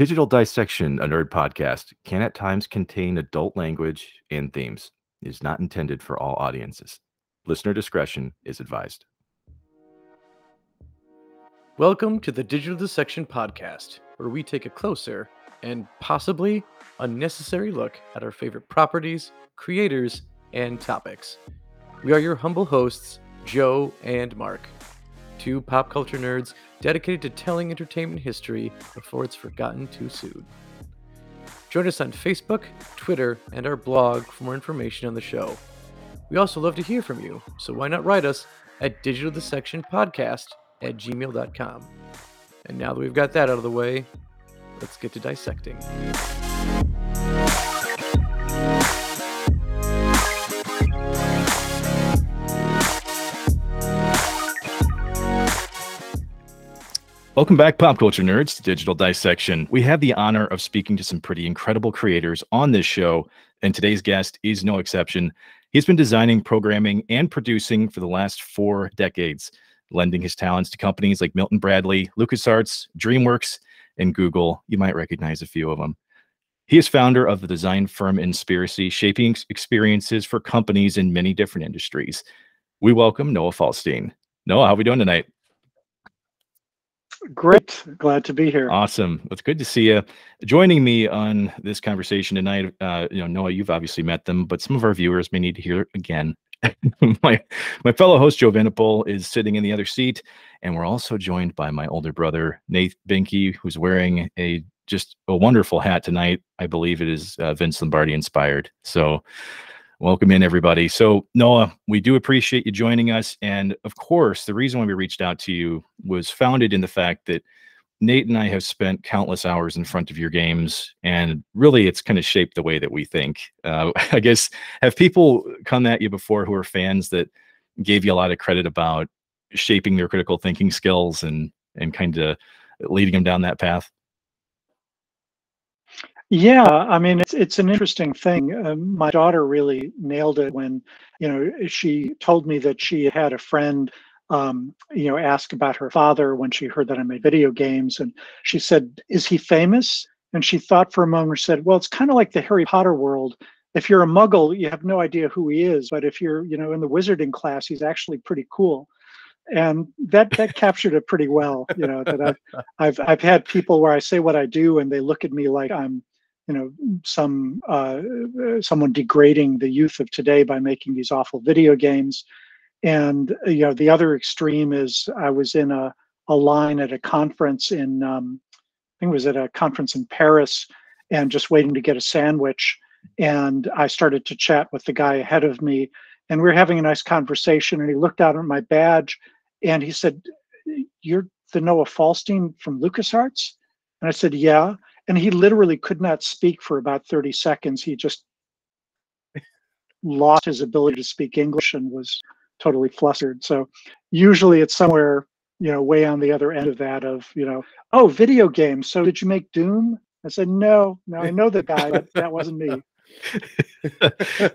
Digital Dissection, a nerd podcast, can at times contain adult language and themes. It is not intended for all audiences. Listener discretion is advised. Welcome to the Digital Dissection podcast, where we take a closer and possibly unnecessary look at our favorite properties, creators, and topics. We are your humble hosts, Joe and Mark, two pop culture nerds dedicated to telling entertainment history before it's forgotten too soon. Join us on Facebook, Twitter, and our blog for more information on the show. We also love to hear from you, so why not write us at digitaldissectionpodcast at gmail.com. And now that we've got that out of the way, let's get to dissecting. Welcome back, pop culture nerds, to Digital Dissection. We have the honor of speaking to some pretty incredible creators on this show, and today's guest is no exception. He's been designing, programming, and producing for the last four decades, lending his talents to companies like Milton Bradley, LucasArts, DreamWorks, and Google. You might recognize a few of them. He is founder of the design firm Inspiracy, shaping experiences for companies in many different industries. We welcome Noah Falstein. Noah, how are we doing tonight? Great. Glad to be here. Awesome. It's good to see you. Joining me on this conversation tonight, uh, you know, Noah, you've obviously met them, but some of our viewers may need to hear again. my my fellow host Joe Venipol is sitting in the other seat, and we're also joined by my older brother Nate Binky, who's wearing a just a wonderful hat tonight. I believe it is uh, Vince Lombardi inspired. So Welcome in, everybody. So, Noah, we do appreciate you joining us. And of course, the reason why we reached out to you was founded in the fact that Nate and I have spent countless hours in front of your games, and really it's kind of shaped the way that we think. Uh, I guess, have people come at you before who are fans that gave you a lot of credit about shaping their critical thinking skills and and kind of leading them down that path? Yeah, I mean it's it's an interesting thing. Um, my daughter really nailed it when, you know, she told me that she had a friend, um, you know, ask about her father when she heard that I made video games, and she said, "Is he famous?" And she thought for a moment, and said, "Well, it's kind of like the Harry Potter world. If you're a Muggle, you have no idea who he is, but if you're, you know, in the wizarding class, he's actually pretty cool." and that that captured it pretty well you know that I've, I've i've had people where i say what i do and they look at me like i'm you know some uh, someone degrading the youth of today by making these awful video games. And you know the other extreme is i was in a, a line at a conference in um, i think it was at a conference in paris and just waiting to get a sandwich. And i started to chat with the guy ahead of me and we were having a nice conversation and he looked out at my badge and he said you're the noah falstein from lucasarts? And i said yeah and he literally could not speak for about 30 seconds. He just lost his ability to speak English and was totally flustered. So usually it's somewhere, you know, way on the other end of that of, you know, oh, video games. So did you make Doom? I said, no, no, I know the guy, but that wasn't me. I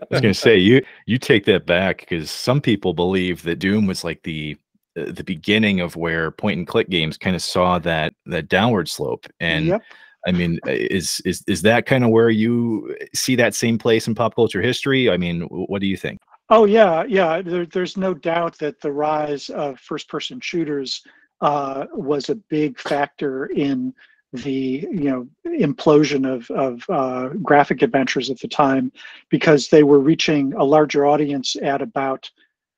was going to say you you take that back because some people believe that Doom was like the uh, the beginning of where point and click games kind of saw that that downward slope and yep. I mean, uh, is is is that kind of where you see that same place in pop culture history? I mean, what do you think? Oh yeah, yeah. There, there's no doubt that the rise of first-person shooters uh, was a big factor in the you know implosion of of uh, graphic adventures at the time because they were reaching a larger audience at about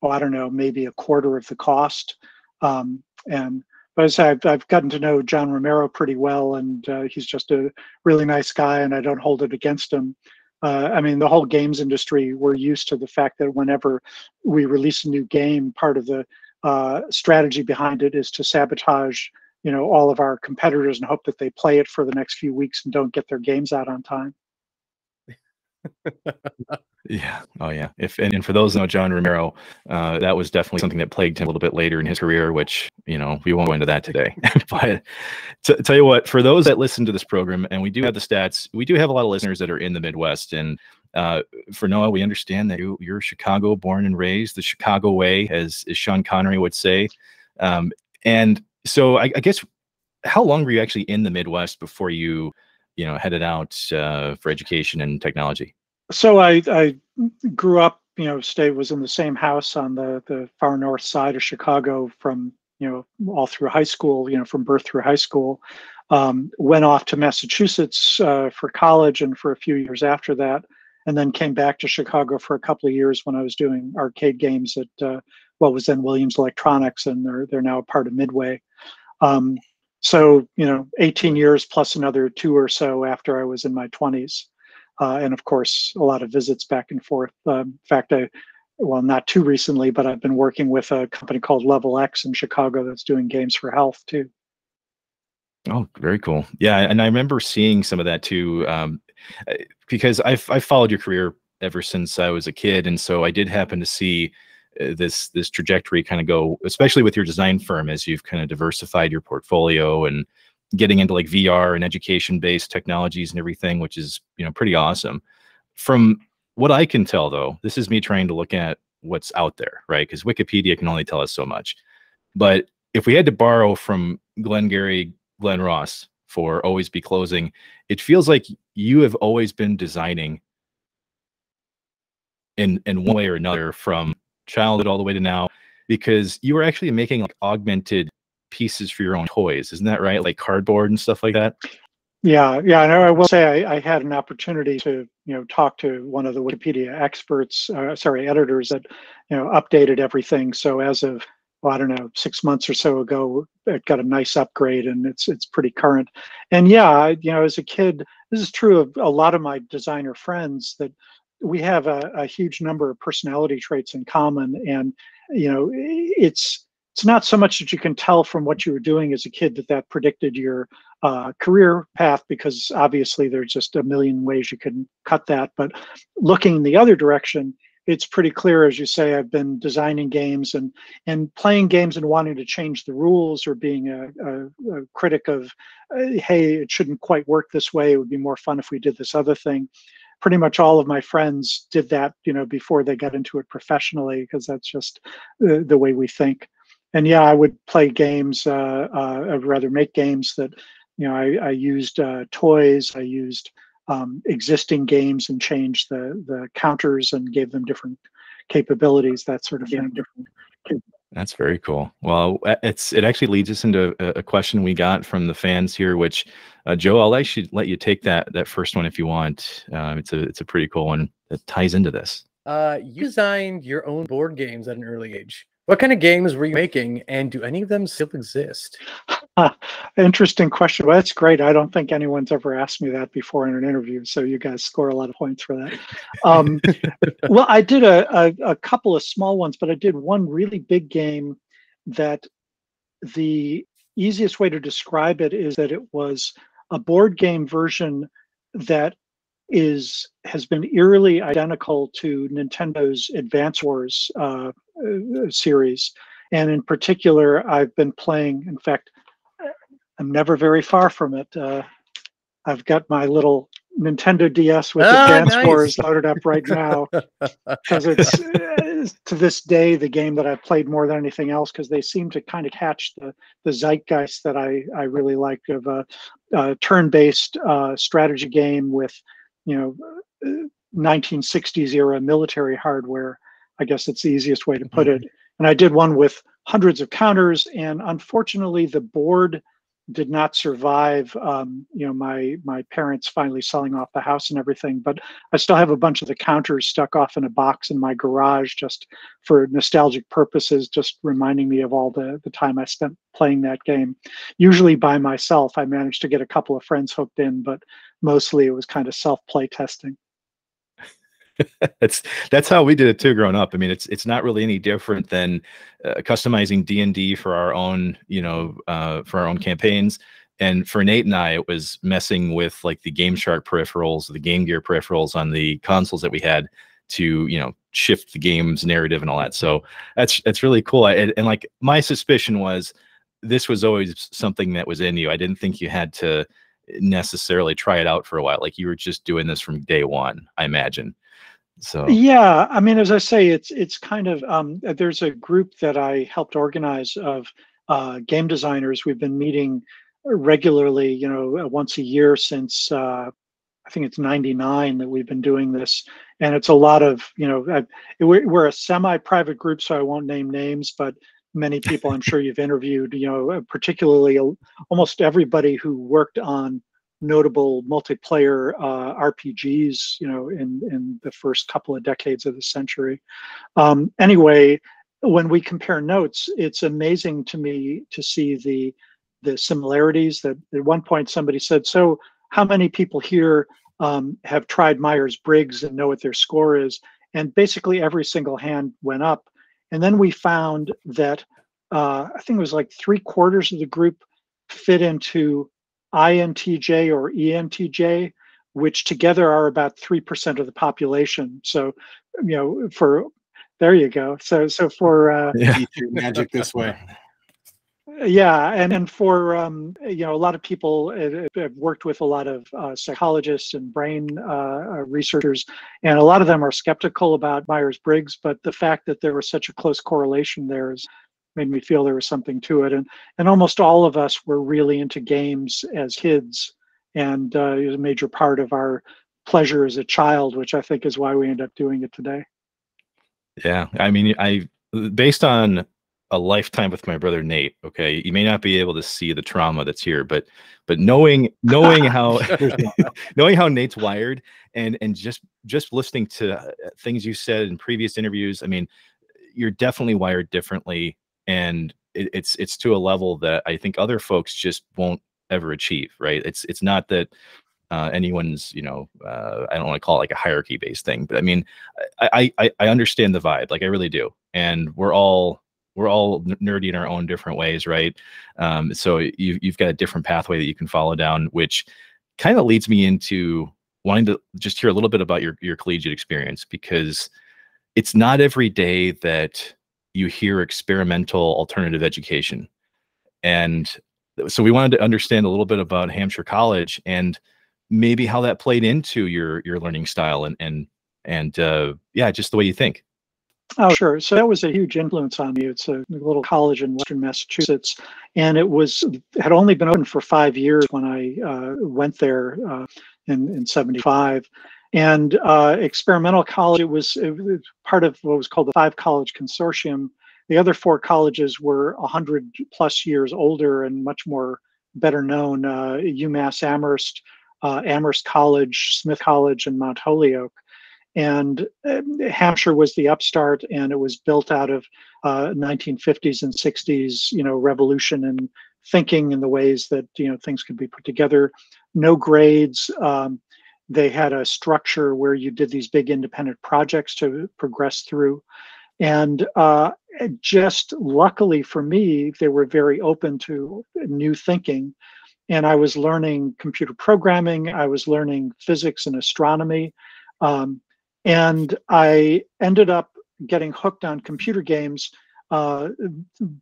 oh I don't know maybe a quarter of the cost um, and but I've, I've gotten to know John Romero pretty well, and uh, he's just a really nice guy, and I don't hold it against him. Uh, I mean, the whole games industry, we're used to the fact that whenever we release a new game, part of the uh, strategy behind it is to sabotage, you know, all of our competitors and hope that they play it for the next few weeks and don't get their games out on time. Yeah. Oh, yeah. If and, and for those who know John Romero, uh, that was definitely something that plagued him a little bit later in his career, which you know we won't go into that today. but to tell you what, for those that listen to this program, and we do have the stats, we do have a lot of listeners that are in the Midwest, and uh, for Noah, we understand that you, are Chicago born and raised, the Chicago way, as, as Sean Connery would say. Um, and so I, I guess how long were you actually in the Midwest before you, you know, headed out uh, for education and technology? So I, I grew up, you know, stay was in the same house on the the far north side of Chicago from you know all through high school, you know, from birth through high school. Um, went off to Massachusetts uh, for college and for a few years after that, and then came back to Chicago for a couple of years when I was doing arcade games at uh, what was then Williams Electronics, and they're they're now a part of Midway. Um, so you know, 18 years plus another two or so after I was in my 20s, uh, and of course a lot of visits back and forth. Um, in fact, I well, not too recently, but I've been working with a company called Level X in Chicago that's doing games for health too. Oh, very cool. Yeah, and I remember seeing some of that too, um, because I've I followed your career ever since I was a kid, and so I did happen to see Uh, this this trajectory kind of go, especially with your design firm as you've kind of diversified your portfolio and getting into like VR and education based technologies and everything, which is you know pretty awesome. From what I can tell, though, this is me trying to look at what's out there, right? Because Wikipedia can only tell us so much. But if we had to borrow from Glengarry Glen Ross for Always Be Closing, it feels like you have always been designing in in one way or another from childhood all the way to now because you were actually making like augmented pieces for your own toys isn't that right? Like cardboard and stuff like that? Yeah yeah and i will say I, I had an opportunity to you know talk to one of the wikipedia experts uh, sorry editors that you know updated everything. So as of well, I don't know, six months or so ago, it got a nice upgrade and it's it's pretty current. And yeah, I, you know, as a kid, this is true of a lot of my designer friends that we have a, a huge number of personality traits in common. And you know, it's it's not so much that you can tell from what you were doing as a kid that that predicted your uh, career path because obviously there's just a million ways you can cut that. But looking in the other direction, it's pretty clear, as you say, I've been designing games and and playing games and wanting to change the rules or being a, a, a critic of, uh, hey, it shouldn't quite work this way. It would be more fun if we did this other thing. Pretty much all of my friends did that, you know, before they got into it professionally, because that's just the, the, way we think. And yeah, I would play games. Uh, uh, I'd rather make games that, you know, I, I used uh, toys. I used um, existing games and changed the the counters and gave them different capabilities, that sort of thing. Different. That's very cool. Well, it's it actually leads us into a, a question we got from the fans here, which uh, Joe, I'll actually let you take that that first one if you want. Uh, it's a it's a pretty cool one that ties into this. Uh, you designed your own board games at an early age. What kind of games were you making, and do any of them still exist? Interesting question. Well, that's great. I don't think anyone's ever asked me that before in an interview, so you guys score a lot of points for that. Um, well, I did a, a, a couple of small ones, but I did one really big game that the easiest way to describe it is that it was a board game version that is has been eerily identical to Nintendo's Advance Wars uh, uh, series. And in particular, I've been playing, in fact, I'm never very far from it. Uh, I've got my little Nintendo DS with ah, Dance nice. Wars loaded up right now because it's uh, to this day the game that I've played more than anything else because they seem to kind of catch the the zeitgeist that I I really like of a, a turn-based uh, strategy game with you know 1960s uh, era military hardware I guess it's the easiest way to put it. Mm-hmm. And I did one with hundreds of counters, and unfortunately, the board did not survive. Um, you know, my my parents finally selling off the house and everything, but I still have a bunch of the counters stuck off in a box in my garage, just for nostalgic purposes, just reminding me of all the the time I spent playing that game. Usually by myself. I managed to get a couple of friends hooked in, but mostly it was kind of self play testing. that's that's how we did it too growing up. I mean it's it's not really any different than uh, customizing d&d for our own you know uh, for our own campaigns. And for nate and i it was messing with like the game shark peripherals the game gear peripherals on the consoles that we had to you know shift the game's narrative and all that. So that's that's really cool. I, and, and like my suspicion was this was always something that was in you. I didn't think you had to necessarily try it out for a while. Like you were just doing this from day one i imagine so yeah, I mean, as I say, it's it's kind of um, there's a group that I helped organize of uh, game designers. We've been meeting regularly, you know, once a year since uh, I think it's 99 that we've been doing this. And it's a lot of, you know, I, we're a semi private group, so I won't name names, but many people I'm sure you've interviewed, you know, particularly almost everybody who worked on notable multiplayer uh, RPGs, you know, in in the first couple of decades of the century. Um, anyway, when we compare notes, it's amazing to me to see the the similarities. That at one point somebody said, "So, how many people here um, have tried Myers Briggs and know what their score is?" And basically, every single hand went up. And then we found that uh, I think it was like three quarters of the group fit into INTJ or ENTJ, which together are about 3% of the population. So, you know, for there you go. So, so for uh, yeah. magic this way. Yeah, and and for um, you know, a lot of people have worked with a lot of uh, psychologists and brain uh, researchers, and a lot of them are skeptical about Myers Briggs. But the fact that there was such a close correlation there is made me feel there was something to it. And and almost all of us were really into games as kids, and uh, it was a major part of our pleasure as a child, which I think is why we end up doing it today. Yeah, I mean, I based on a lifetime with my brother Nate. Okay, you may not be able to see the trauma that's here, but but knowing knowing how knowing how Nate's wired and and just just listening to uh, things you said in previous interviews, I mean, you're definitely wired differently and it, it's it's to a level that I think other folks just won't ever achieve. Right? It's it's not that uh, anyone's you know uh, I don't want to call it like a hierarchy based thing, but I mean I, I I understand the vibe, like I really do, and we're all we're all nerdy in our own different ways, right? Um, so you you've got a different pathway that you can follow down, which kind of leads me into wanting to just hear a little bit about your your collegiate experience because it's not every day that you hear experimental alternative education. And so we wanted to understand a little bit about Hampshire College and maybe how that played into your your learning style and and and uh, yeah, just the way you think. Oh, sure. So that was a huge influence on me. It's a little college in Western Massachusetts, and it was had only been open for five years when I uh, went there uh, in in '75. And uh, experimental college, it was, it was, part of what was called the five college consortium. The other four colleges were 100 plus years older and much more better known uh, UMass Amherst, uh, Amherst College, Smith College, and Mount Holyoke. And uh, Hampshire was the upstart, and it was built out of 1950s uh, and 60s, you know, revolution and thinking in the ways that you know things could be put together. No grades. Um, they had a structure where you did these big independent projects to progress through. And uh, just luckily for me, they were very open to new thinking. And I was learning computer programming, I was learning physics and astronomy. Um, and I ended up getting hooked on computer games uh,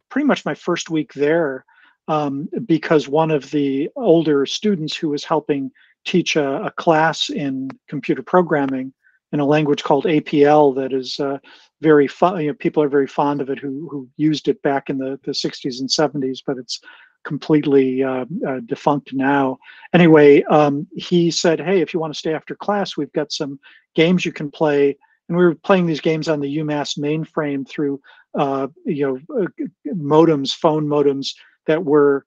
pretty much my first week there um, because one of the older students who was helping teach a, a, class in computer programming in a language called APL that is uh, very. You know, people are very fond of it who who used it back in the, the 60s and 70s, but it's completely uh, uh, defunct now. Anyway, um, he said, "Hey, if you want to stay after class, we've got some games you can play." And we were playing these games on the UMass mainframe through, uh, you know, uh, modems, phone modems that were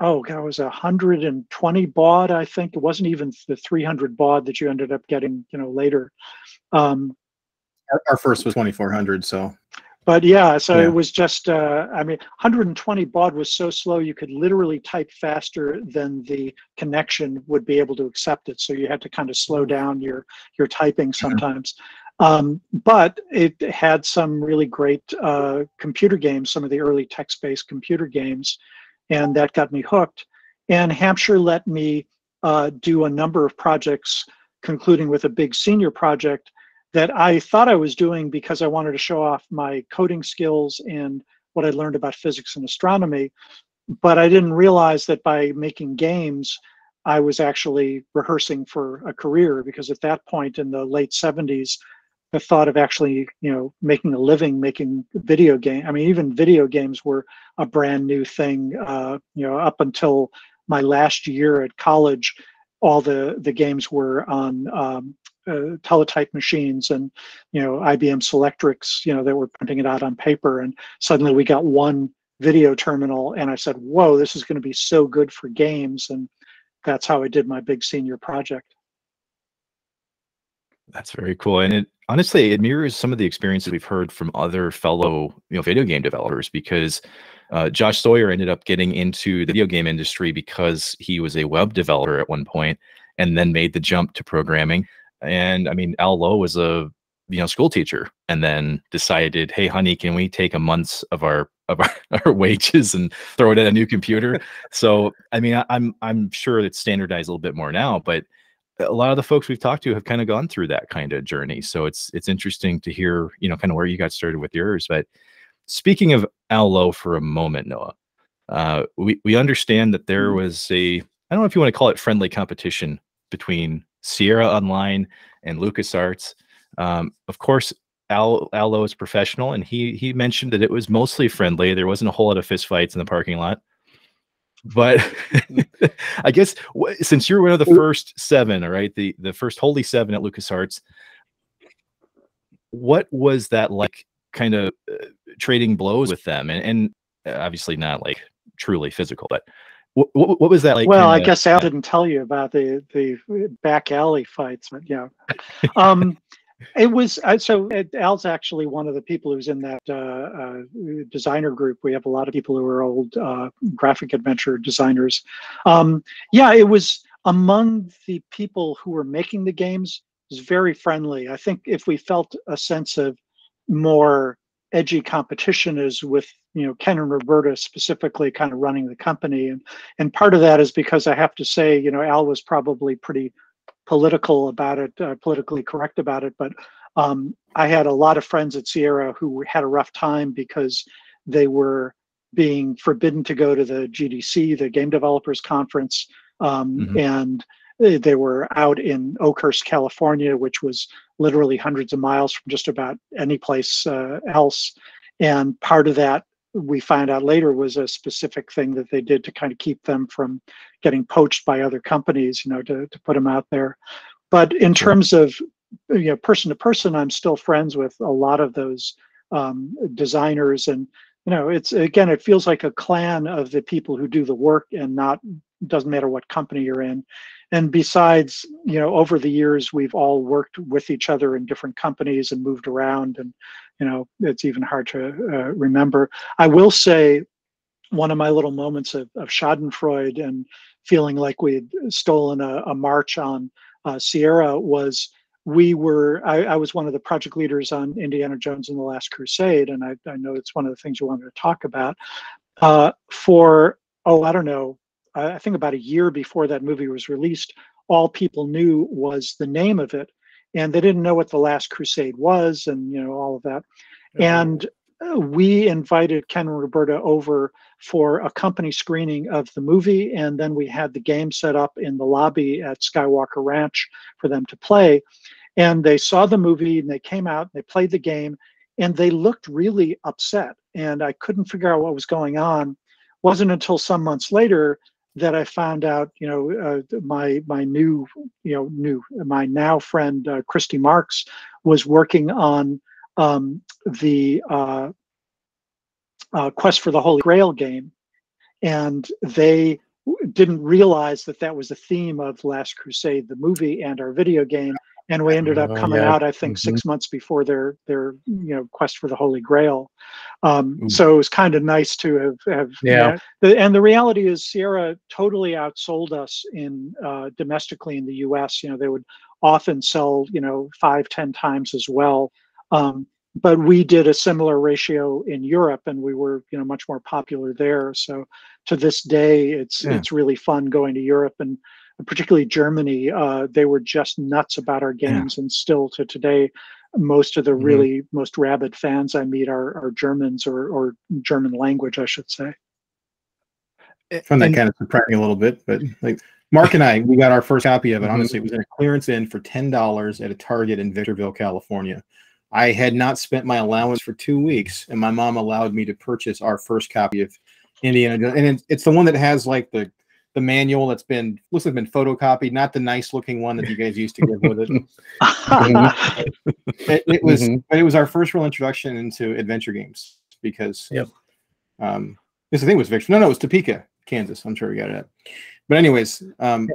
oh that it was 120 baud, I think. It wasn't even the 300 baud that you ended up getting, you know, later. Um, our, our first was 2400, so. But yeah, so yeah. it was just, uh, I mean, 120 baud was so slow you could literally type faster than the connection would be able to accept it. So you had to kind of slow down your your typing sometimes. Um, but it had some really great uh, computer games, some of the early text-based computer games and that got me hooked. And Hampshire let me uh, do a number of projects, concluding with a big senior project that I thought I was doing because I wanted to show off my coding skills and what I learned about physics and astronomy. But I didn't realize that by making games, I was actually rehearsing for a career because at that point in the late 70s, the thought of actually you know making a living making video game i mean even video games were a brand new thing uh, you know up until my last year at college, all the the games were on um, uh, teletype machines and you know IBM Selectrics, you know, that were printing it out on paper, and suddenly we got one video terminal, and I said, "Whoa, this is going to be so good for games," and that's how I did my big senior project. That's very cool, and it honestly it mirrors some of the experiences we've heard from other fellow you know video game developers because uh, Josh Sawyer ended up getting into the video game industry because he was a web developer at one point and then made the jump to programming. And I mean, Al Lowe was a you know school teacher and then decided, hey, honey, can we take a month's of our of our, our wages and throw it at a new computer? so I mean, I, I'm I'm sure it's standardized a little bit more now, but a lot of the folks we've talked to have kind of gone through that kind of journey. So it's it's interesting to hear, you know, kind of where you got started with yours. But speaking of Al Lowe for a moment, Noah, uh, we we understand that there Mm. was a I don't know if you want to call it friendly competition between Sierra Online and LucasArts. Um, of course, Al Al Lowe is professional, and he he mentioned that it was mostly friendly. There wasn't a whole lot of fistfights in the parking lot. But I guess since you're one of the first seven, all right, the the first holy seven at LucasArts, what was that like? Kind of uh, trading blows with them, and, and uh, obviously not like truly physical, but what, what, what was that like? well, I guess Al didn't tell you about the the back alley fights, but yeah. Um, it was uh, so uh, Al's actually one of the people who's in that uh, uh, designer group. We have a lot of people who are old uh, graphic adventure designers. Um, yeah, it was among the people who were making the games. It was very friendly. I think if we felt a sense of more edgy competition is with you know Ken and Roberta specifically kind of running the company and and part of that is because I have to say you know Al was probably pretty political about it uh, politically correct about it but um, I had a lot of friends at Sierra who had a rough time because they were being forbidden to go to the GDC the Game Developers Conference um, Mhm. and they they were out in Oakhurst California which was literally hundreds of miles from just about any place uh, else. And part of that we found out later was a specific thing that they did to kind of keep them from getting poached by other companies, you know, to, to put them out there. But in terms of you know person to person, I'm still friends with a lot of those um, designers, and you know, it's again, it feels like a clan of the people who do the work, and not doesn't matter what company you're in. And besides you know over the years we've all worked with each other in different companies and moved around and you know it's even hard to uh, remember. I will say one of my little moments of, of schadenfreude and feeling like we had stolen a, a march on uh, sierra was we were I, I was one of the project leaders on indiana jones and the last crusade and i, I know it's one of the things you wanted to talk about. Uh, for oh i don't know I think about a year before that movie was released, all people knew was the name of it, and they didn't know what the Last Crusade was, and you know all of that. And uh, we invited Ken and Roberta over for a company screening of the movie, and then we had the game set up in the lobby at Skywalker Ranch for them to play. And they saw the movie, and they came out, and they played the game, and they looked really upset. And I couldn't figure out what was going on. Wasn't until some months later that I found out, you know, uh, my my new, you know, new my now friend uh, Christy Marx was working on um, the uh, uh, Quest for the Holy Grail game, and they didn't realize that that was a theme of Last Crusade, the movie, and our video game. And we ended up Oh, coming yeah. out, I think, six months before their their you know Quest for the Holy Grail. Um, so it was kind of nice to have have Yeah. met the, and the reality is Sierra totally outsold us in uh, domestically in the U.S. You know, they would often sell you know five, ten times as well. Um, but we did a similar ratio in Europe, and we were you know much more popular there. So to this day, it's Yeah. it's really fun going to Europe and particularly Germany. Uh, they were just nuts about our Yeah. games, and still to today. Most of the Mhm. really most rabid fans I meet are, are Germans or, or German language, I should say. found that And- kind of surprising a little bit, but like Mark and I, we got our first copy of it. Mhm. Honestly, it was in a clearance in for ten dollars at a Target in Victorville, California. I had not spent my allowance for two weeks, and my mom allowed me to purchase our first copy of Indiana Jones, and it, it's the one that has like the the manual that's been looks like been photocopied, not the nice looking one that you guys used to give with it. it, it was, Mhm. but it was our first real introduction into adventure games because, Yep. um, this I think was Victor. No, no, it was Topeka, Kansas. I'm sure we got it. At. But anyways, um,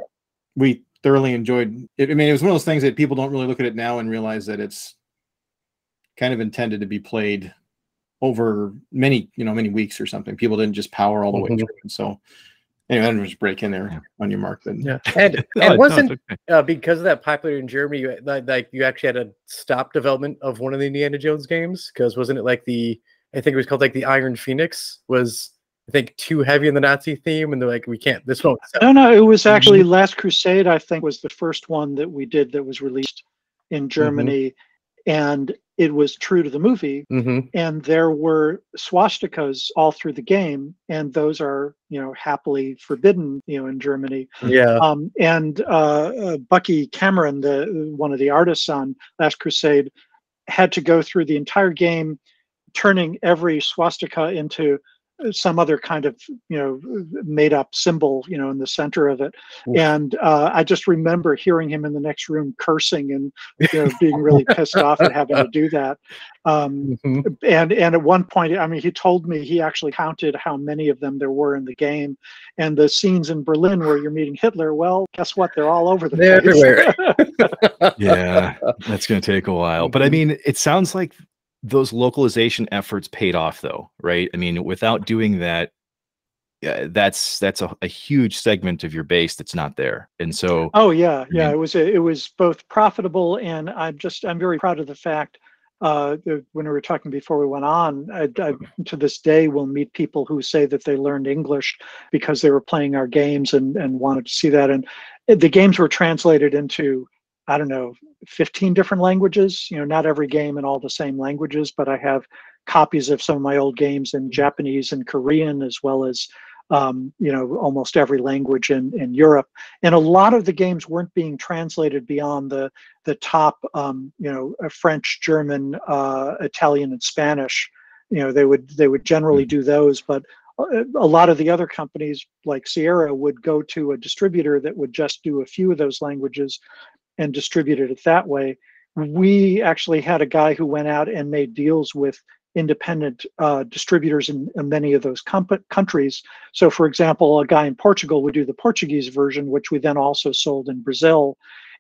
we thoroughly enjoyed it. I mean, it was one of those things that people don't really look at it now and realize that it's kind of intended to be played over many, you know, many weeks or something. People didn't just power all the way Mhm. through. And so, anyway, I didn't just break in there Yeah. on your mark. Then Yeah, and No, and no, wasn't okay. uh, because of that popular in Germany, you, like, like you actually had to stop development of one of the Indiana Jones games because wasn't it like the I think it was called like the Iron Phoenix was I think too heavy in the Nazi theme, and they're like we can't this won't. sell." No, no, it was actually Last Crusade. I think was the first one that we did that was released in Germany, and it was true to the movie. Mhm. And there were swastikas all through the game, and those are you know happily forbidden, you know, in Germany. Yeah, Um, and uh, uh, Bucky Cameron, the one of the artists on Last Crusade, had to go through the entire game, turning every swastika into some other kind of you know made up symbol you know in the center of it Oof. and uh, i just remember hearing him in the next room cursing and you know being really pissed off at having to do that um, Mhm. and and at one point i mean he told me he actually counted how many of them there were in the game and the scenes in berlin where you're meeting hitler well guess what they're all over the They're place everywhere. yeah, that's going to take a while. But I mean, it sounds like those localization efforts paid off, though, right? I mean, without doing that, yeah, that's that's a, a huge segment of your base that's not there. And so, Oh yeah, yeah. mean- It was it was both profitable and I'm just I'm very proud of the fact. Uh, when we were talking before we went on, I, I, to this day we'll meet people who say that they learned English because they were playing our games and and wanted to see that. And the games were translated into I don't know 15 different languages. You know, not every game in all the same languages, but I have copies of some of my old games in Japanese and Korean as well as um, you know almost every language in in Europe and a lot of the games weren't being translated beyond the the top um, you know uh, French, German, uh, Italian, and Spanish. You know they would they would generally do those, but a a lot of the other companies like Sierra would go to a distributor that would just do a few of those languages and distributed it that way. We actually had a guy who went out and made deals with independent uh, distributors in, in many of those comp- countries. So, for example, a guy in Portugal would do the Portuguese version, which we then also sold in Brazil.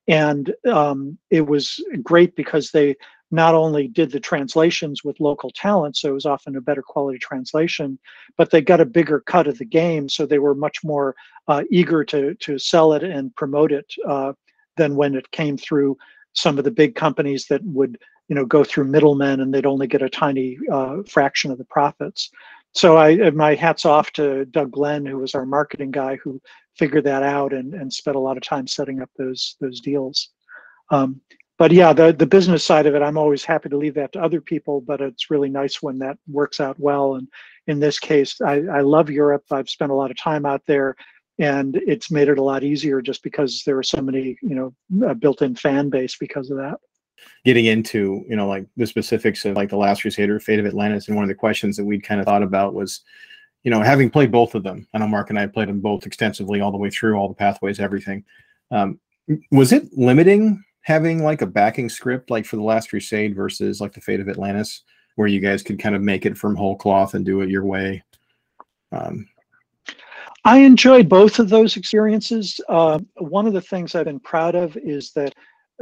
And um, it was great because they not only did the translations with local talent, so it was often a better quality translation, but they got a bigger cut of the game. So they were much more uh, eager to, to sell it and promote it uh, than when it came through some of the big companies that would you know go through middlemen and they'd only get a tiny uh, fraction of the profits. So i my hats off to doug glenn who was our marketing guy who figured that out and, and spent a lot of time setting up those those deals. Um, but yeah the, the business side of it i'm always happy to leave that to other people but it's really nice when that works out well. And in this case i, I love europe. I've spent a lot of time out there and it's made it a lot easier just because there are so many you know built-in fan base because of that. Getting into you know like the specifics of like the last crusader fate of atlantis and one of the questions that we'd kind of thought about was you know having played both of them i know mark and i played them both extensively all the way through all the pathways everything um, was it limiting having like a backing script like for the last crusade versus like the fate of atlantis where you guys could kind of make it from whole cloth and do it your way? Um, I enjoyed both of those experiences. Uh, one of the things I've been proud of is that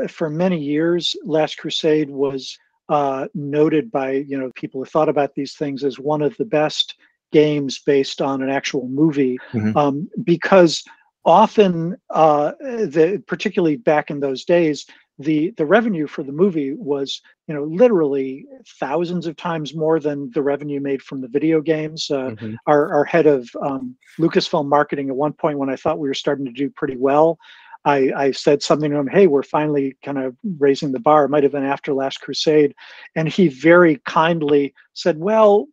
uh, for many years, Last Crusade was uh, noted by you know people who thought about these things as one of the best games based on an actual movie, Mhm. um, because often, uh, the particularly back in those days, the the revenue for the movie was you know literally thousands of times more than the revenue made from the video games. Uh, Mhm. our, our head of um, Lucasfilm marketing at one point when I thought we were starting to do pretty well, I, I said something to him, hey, we're finally kind of raising the bar. It might have been after Last Crusade. And he very kindly said, well,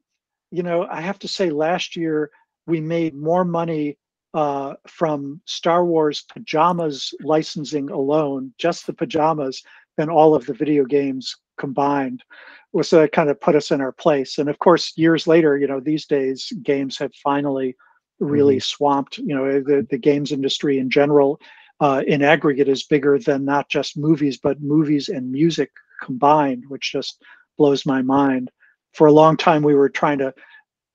you know, I have to say last year we made more money uh, from Star Wars pajamas licensing alone, just the pajamas, than all of the video games combined. So that kind of put us in our place. And of course, years later, you know, these days games have finally really swamped. You know, the the games industry in general, uh, in aggregate, is bigger than not just movies, but movies and music combined, which just blows my mind. For a long time, we were trying to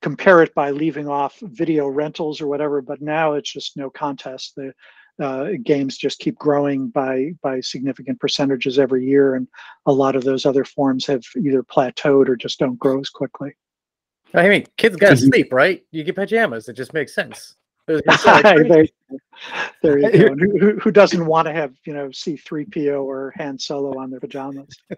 compare it by leaving off video rentals or whatever, but now it's just no contest. The uh, games just keep growing by by significant percentages every year, and a lot of those other forms have either plateaued or just don't grow as quickly. I mean, kids gotta sleep, right? You get pajamas. It just makes sense. there, there you go. Who, who doesn't want to have you know C three PO or Han Solo on their pajamas?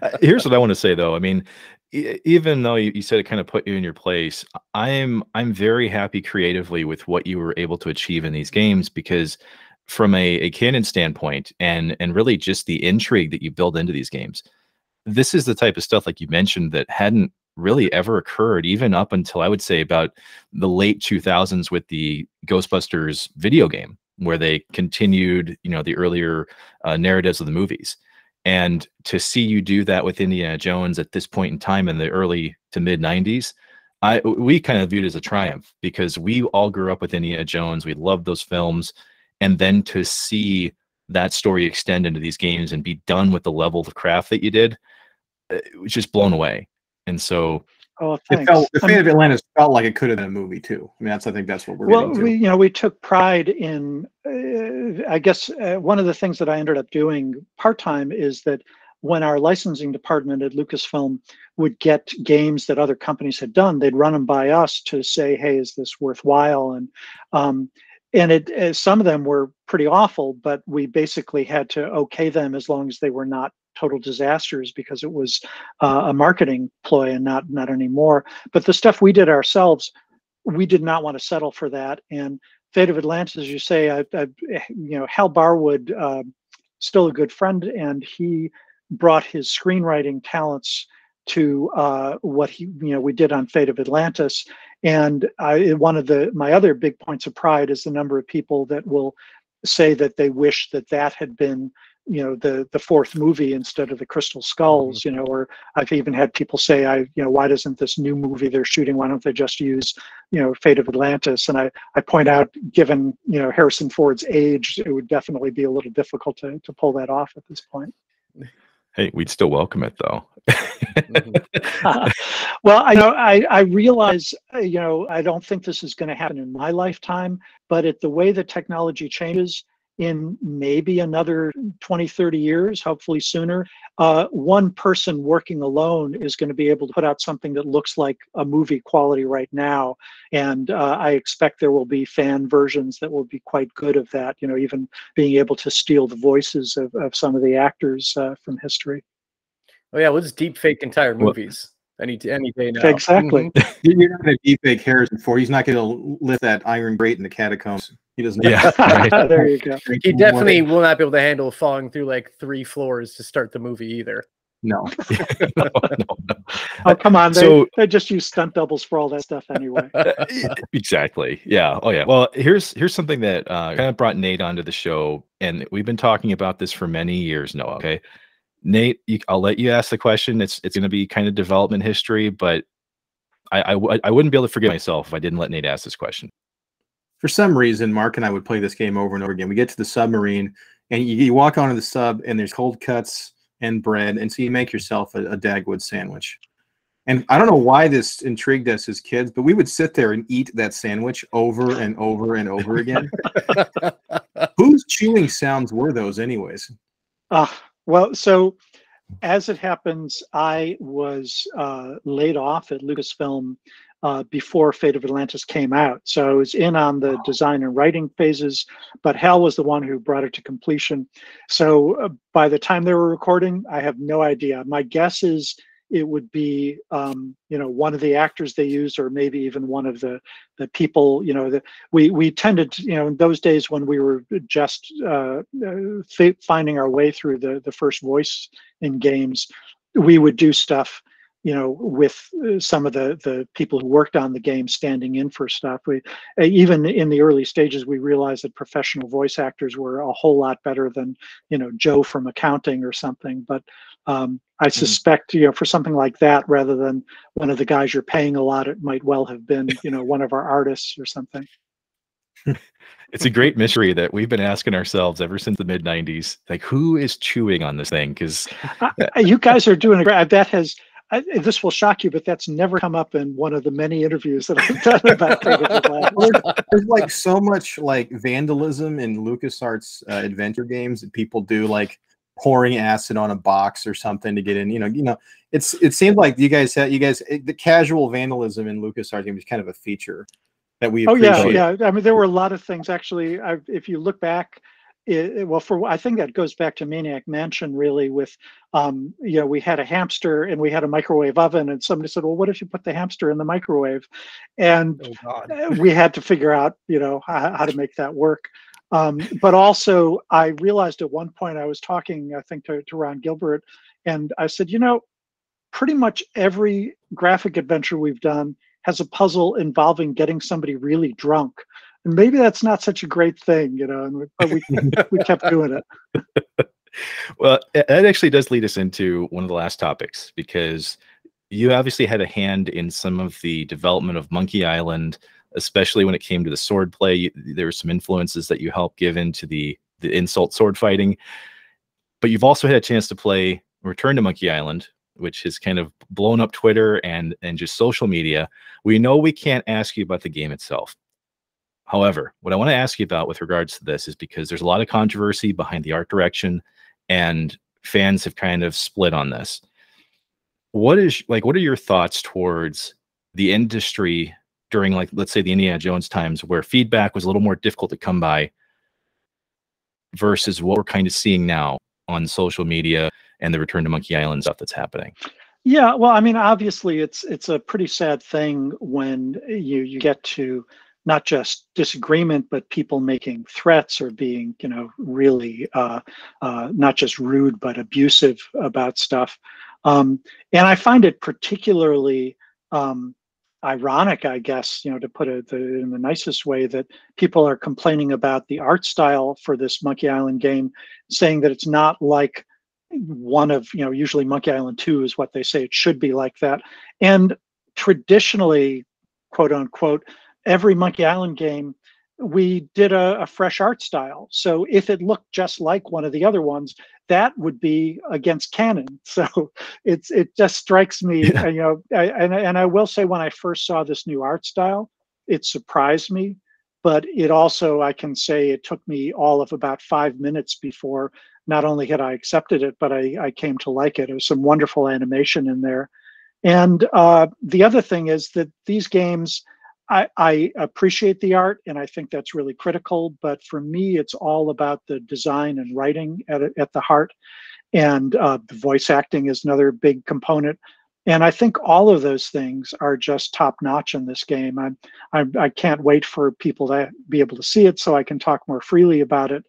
Uh, here's what I want to say though. I mean, even though you, you said it kind of put you in your place, I'm I'm very happy creatively with what you were able to achieve in these games because from a, a canon standpoint and and really just the intrigue that you build into these games, this is the type of stuff like you mentioned that hadn't really ever occurred, even up until I would say about the late 2000s with the Ghostbusters video game, where they continued, you know, the earlier uh, narratives of the movies. And to see you do that with Indiana Jones at this point in time in the early to mid 90s, I we kind of viewed it as a triumph because we all grew up with Indiana Jones. We loved those films, and then to see that story extend into these games and be done with the level of craft that you did, it was just blown away. And so Oh, it felt the fate of Atlantis felt like it could have been a movie too. I mean, that's I think that's what we're. Well, we you know we took pride in. Uh, I guess uh, one of the things that I ended up doing part time is that when our licensing department at Lucasfilm would get games that other companies had done, they'd run them by us to say, "Hey, is this worthwhile?" And um, and it uh, some of them were pretty awful, but we basically had to okay them as long as they were not total disasters because it was uh, a marketing ploy and not not anymore. But the stuff we did ourselves, we did not want to settle for that. And Fate of Atlantis, as you say, I, I, you know, Hal Barwood, uh, still a good friend, and he brought his screenwriting talents to uh, what he, you know, we did on Fate of Atlantis. And I, one of the my other big points of pride is the number of people that will say that they wish that that had been you know the the fourth movie instead of the crystal skulls mm-hmm. you know or i've even had people say i you know why doesn't this new movie they're shooting why don't they just use you know fate of atlantis? And i i point out given you know harrison ford's age it would definitely be a little difficult to, to pull that off at this point. Hey we'd still welcome it though. Uh, well i know i i realize uh, you know i don't think this is going to happen in my lifetime but at the way the technology changes in maybe another 20, 30 years, hopefully sooner, uh, one person working alone is going to be able to put out something that looks like a movie quality right now. And uh, I expect there will be fan versions that will be quite good of that, you know, even being able to steal the voices of, of some of the actors uh, from history. Oh, yeah, let's deep fake entire movies. any any day now. Exactly. Mm-hmm. You're not going to deep fake Harrison Ford. He's not going to lift that iron grate in the catacombs. He doesn't. Yeah, there you go. He definitely will not be able to handle falling through like three floors to start the movie either. No. no, no, no. Oh come on! They, so, they just use stunt doubles for all that stuff anyway. exactly. Yeah. Oh yeah. Well, here's here's something that uh, kind of brought Nate onto the show, and we've been talking about this for many years. Noah. Okay. Nate, you, I'll let you ask the question. It's it's going to be kind of development history, but I, I I wouldn't be able to forgive myself if I didn't let Nate ask this question for some reason, Mark and I would play this game over and over again. We get to the submarine, and you, you walk onto the sub, and there's cold cuts and bread, and so you make yourself a, a Dagwood sandwich. And I don't know why this intrigued us as kids, but we would sit there and eat that sandwich over and over and over again. Whose chewing sounds were those, anyways? Uh, well, so as it happens, I was uh, laid off at Lucasfilm uh, before Fate of Atlantis came out. So I was in on the design and writing phases, but Hal was the one who brought it to completion. So uh, by the time they were recording, I have no idea. My guess is it would be, um, you know, one of the actors they used, or maybe even one of the the people. You know, that we we tended, to, you know, in those days when we were just uh, uh finding our way through the the first voice in games, we would do stuff you know, with uh, some of the the people who worked on the game standing in for stuff. We uh, even in the early stages we realized that professional voice actors were a whole lot better than you know Joe from accounting or something. But um, I mm. suspect you know for something like that, rather than one of the guys you're paying a lot, it might well have been you know one of our artists or something. it's a great mystery that we've been asking ourselves ever since the mid 90s like who is chewing on this thing because you guys are doing a great that has I, this will shock you, but that's never come up in one of the many interviews that I've done about there's, there's like so much like vandalism in LucasArts uh, adventure games that people do, like pouring acid on a box or something to get in. You know, you know, it's it seemed like you guys had you guys it, the casual vandalism in LucasArts games is kind of a feature that we. Oh yeah, yeah. I mean, there were a lot of things actually. I, if you look back it, well for i think that goes back to maniac mansion really with um you know we had a hamster and we had a microwave oven and somebody said well what if you put the hamster in the microwave? And oh, we had to figure out you know how, how to make that work. Um, but also i realized at one point i was talking i think to, to ron gilbert and i said you know pretty much every graphic adventure we've done has a puzzle involving getting somebody really drunk and maybe that's not such a great thing, you know. And but we we kept doing it. well, that actually does lead us into one of the last topics because you obviously had a hand in some of the development of Monkey Island, especially when it came to the sword play. There were some influences that you helped give into the the insult sword fighting, but you've also had a chance to play Return to Monkey Island, which has kind of blown up Twitter and and just social media. We know we can't ask you about the game itself However, what I want to ask you about with regards to this is because there's a lot of controversy behind the art direction and fans have kind of split on this. What is like what are your thoughts towards the industry during like let's say the Indiana Jones times where feedback was a little more difficult to come by versus what we're kind of seeing now on social media and the return to Monkey Island stuff that's happening? Yeah, well, I mean, obviously, it's it's a pretty sad thing when eh, you you get to not just disagreement, but people making threats or being, you know, really uh, uh, not just rude but abusive about stuff. Um, and I find it particularly um, ironic, I guess, you know, to put it the, in the nicest way, that people are complaining about the art style for this Monkey Island game, saying that it's not like one of, you know, usually Monkey Island 2 is what they say it should be like that. And traditionally, quote unquote, every Monkey Island game, we did a, a, fresh art style. So if it looked just like one of the other ones, that would be against canon. So it's it just strikes me, yeah. you know, I, and and I will say when I first saw this new art style, it surprised me. But it also, I can say, it took me all of about five minutes before not only had I accepted it, but I, I came to like it. It was some wonderful animation in there. And uh, the other thing is that these games, I, I, appreciate the art and I think that's really critical. But for me, it's all about the design and writing at, at the heart. And uh, the voice acting is another big component. And I think all of those things are just top notch in this game. I'm, I'm, I can't wait for people to be able to see it so I can talk more freely about it.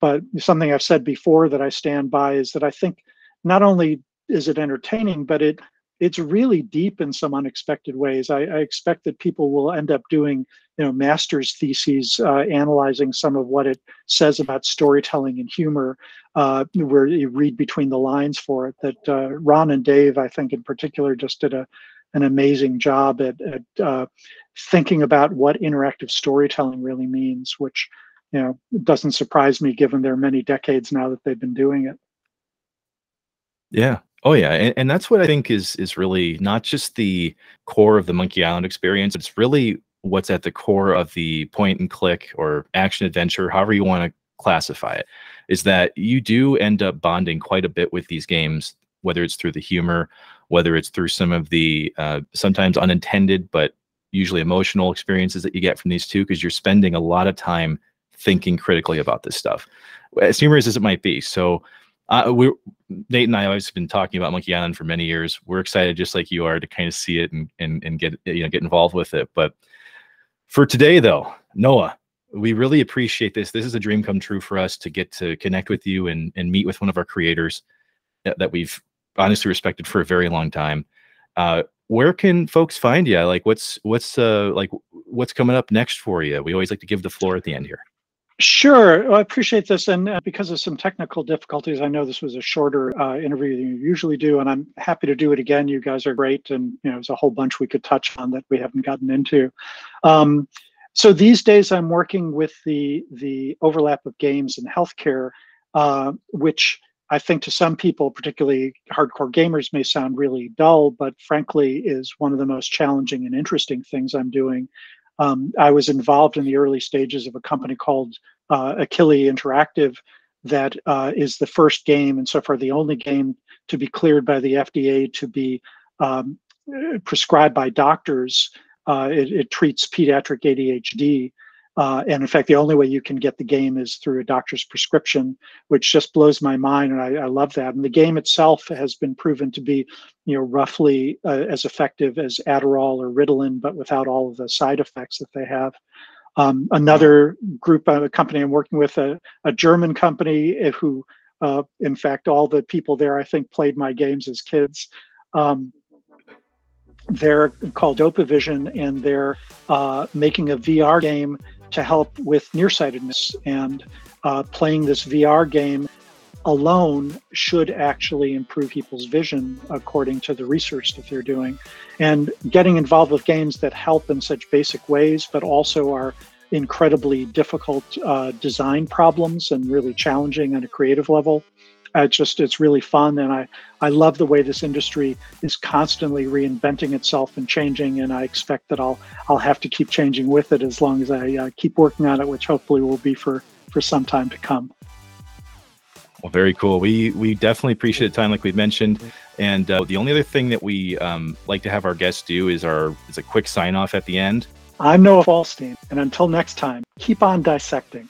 But something I've said before that I stand by is that I think not only is it entertaining, but it it's really deep in some unexpected ways. I, I, expect that people will end up doing, you know, master's theses uh, analyzing some of what it says about storytelling and humor, uh, where you read between the lines for it. That uh, Ron and Dave, I think in particular, just did a an amazing job at, at uh, thinking about what interactive storytelling really means, which you know doesn't surprise me given their many decades now that they've been doing it. Yeah, Oh yeah, and, and that's what I think is is really not just the core of the Monkey Island experience. It's really what's at the core of the point and click or action adventure, however you want to classify it, is that you do end up bonding quite a bit with these games, whether it's through the humor, whether it's through some of the uh, sometimes unintended but usually emotional experiences that you get from these two, because you're spending a lot of time thinking critically about this stuff, as humorous as it might be. So uh, we Nate and I have been talking about Monkey Island for many years. We're excited, just like you are, to kind of see it and and and get you know get involved with it. But for today, though, Noah, we really appreciate this. This is a dream come true for us to get to connect with you and and meet with one of our creators that, that we've honestly respected for a very long time. Uh, where can folks find you? Like, what's what's uh like what's coming up next for you? We always like to give the floor at the end here. Sure, I appreciate this, and uh, because of some technical difficulties, I know this was a shorter uh, interview than you usually do, and I'm happy to do it again. You guys are great, and you know, there's a whole bunch we could touch on that we haven't gotten into. Um, so these days, I'm working with the the overlap of games and healthcare, uh, which I think to some people, particularly hardcore gamers, may sound really dull, but frankly, is one of the most challenging and interesting things I'm doing. Um, I was involved in the early stages of a company called uh, Akili Interactive that uh, is the first game and so far the only game to be cleared by the FDA to be um, prescribed by doctors. Uh, it, it, treats pediatric ADHD. Uh, and in fact, the only way you can get the game is through a doctor's prescription, which just blows my mind, and I, I love that. And the game itself has been proven to be, you know, roughly uh, as effective as Adderall or Ritalin, but without all of the side effects that they have. Um, another group, uh, a company I'm working with, a, a German company eh, who, uh, in fact, all the people there I think played my games as kids. Um, they're called Dopavision, and they're uh, making a VR game to help with nearsightedness. And uh, playing this VR game alone should actually improve people's vision, according to the research that they're doing. And getting involved with games that help in such basic ways, but also are incredibly difficult uh, design problems and really challenging on a creative level it's just it's really fun and i i love the way this industry is constantly reinventing itself and changing and i expect that i'll i'll have to keep changing with it as long as i uh, keep working on it which hopefully will be for for some time to come. Well very cool. We we definitely appreciate the time like we've mentioned. And uh, the only other thing that we um, like to have our guests do is our is a quick sign off at the end. I'm noah falstein and until next time keep on dissecting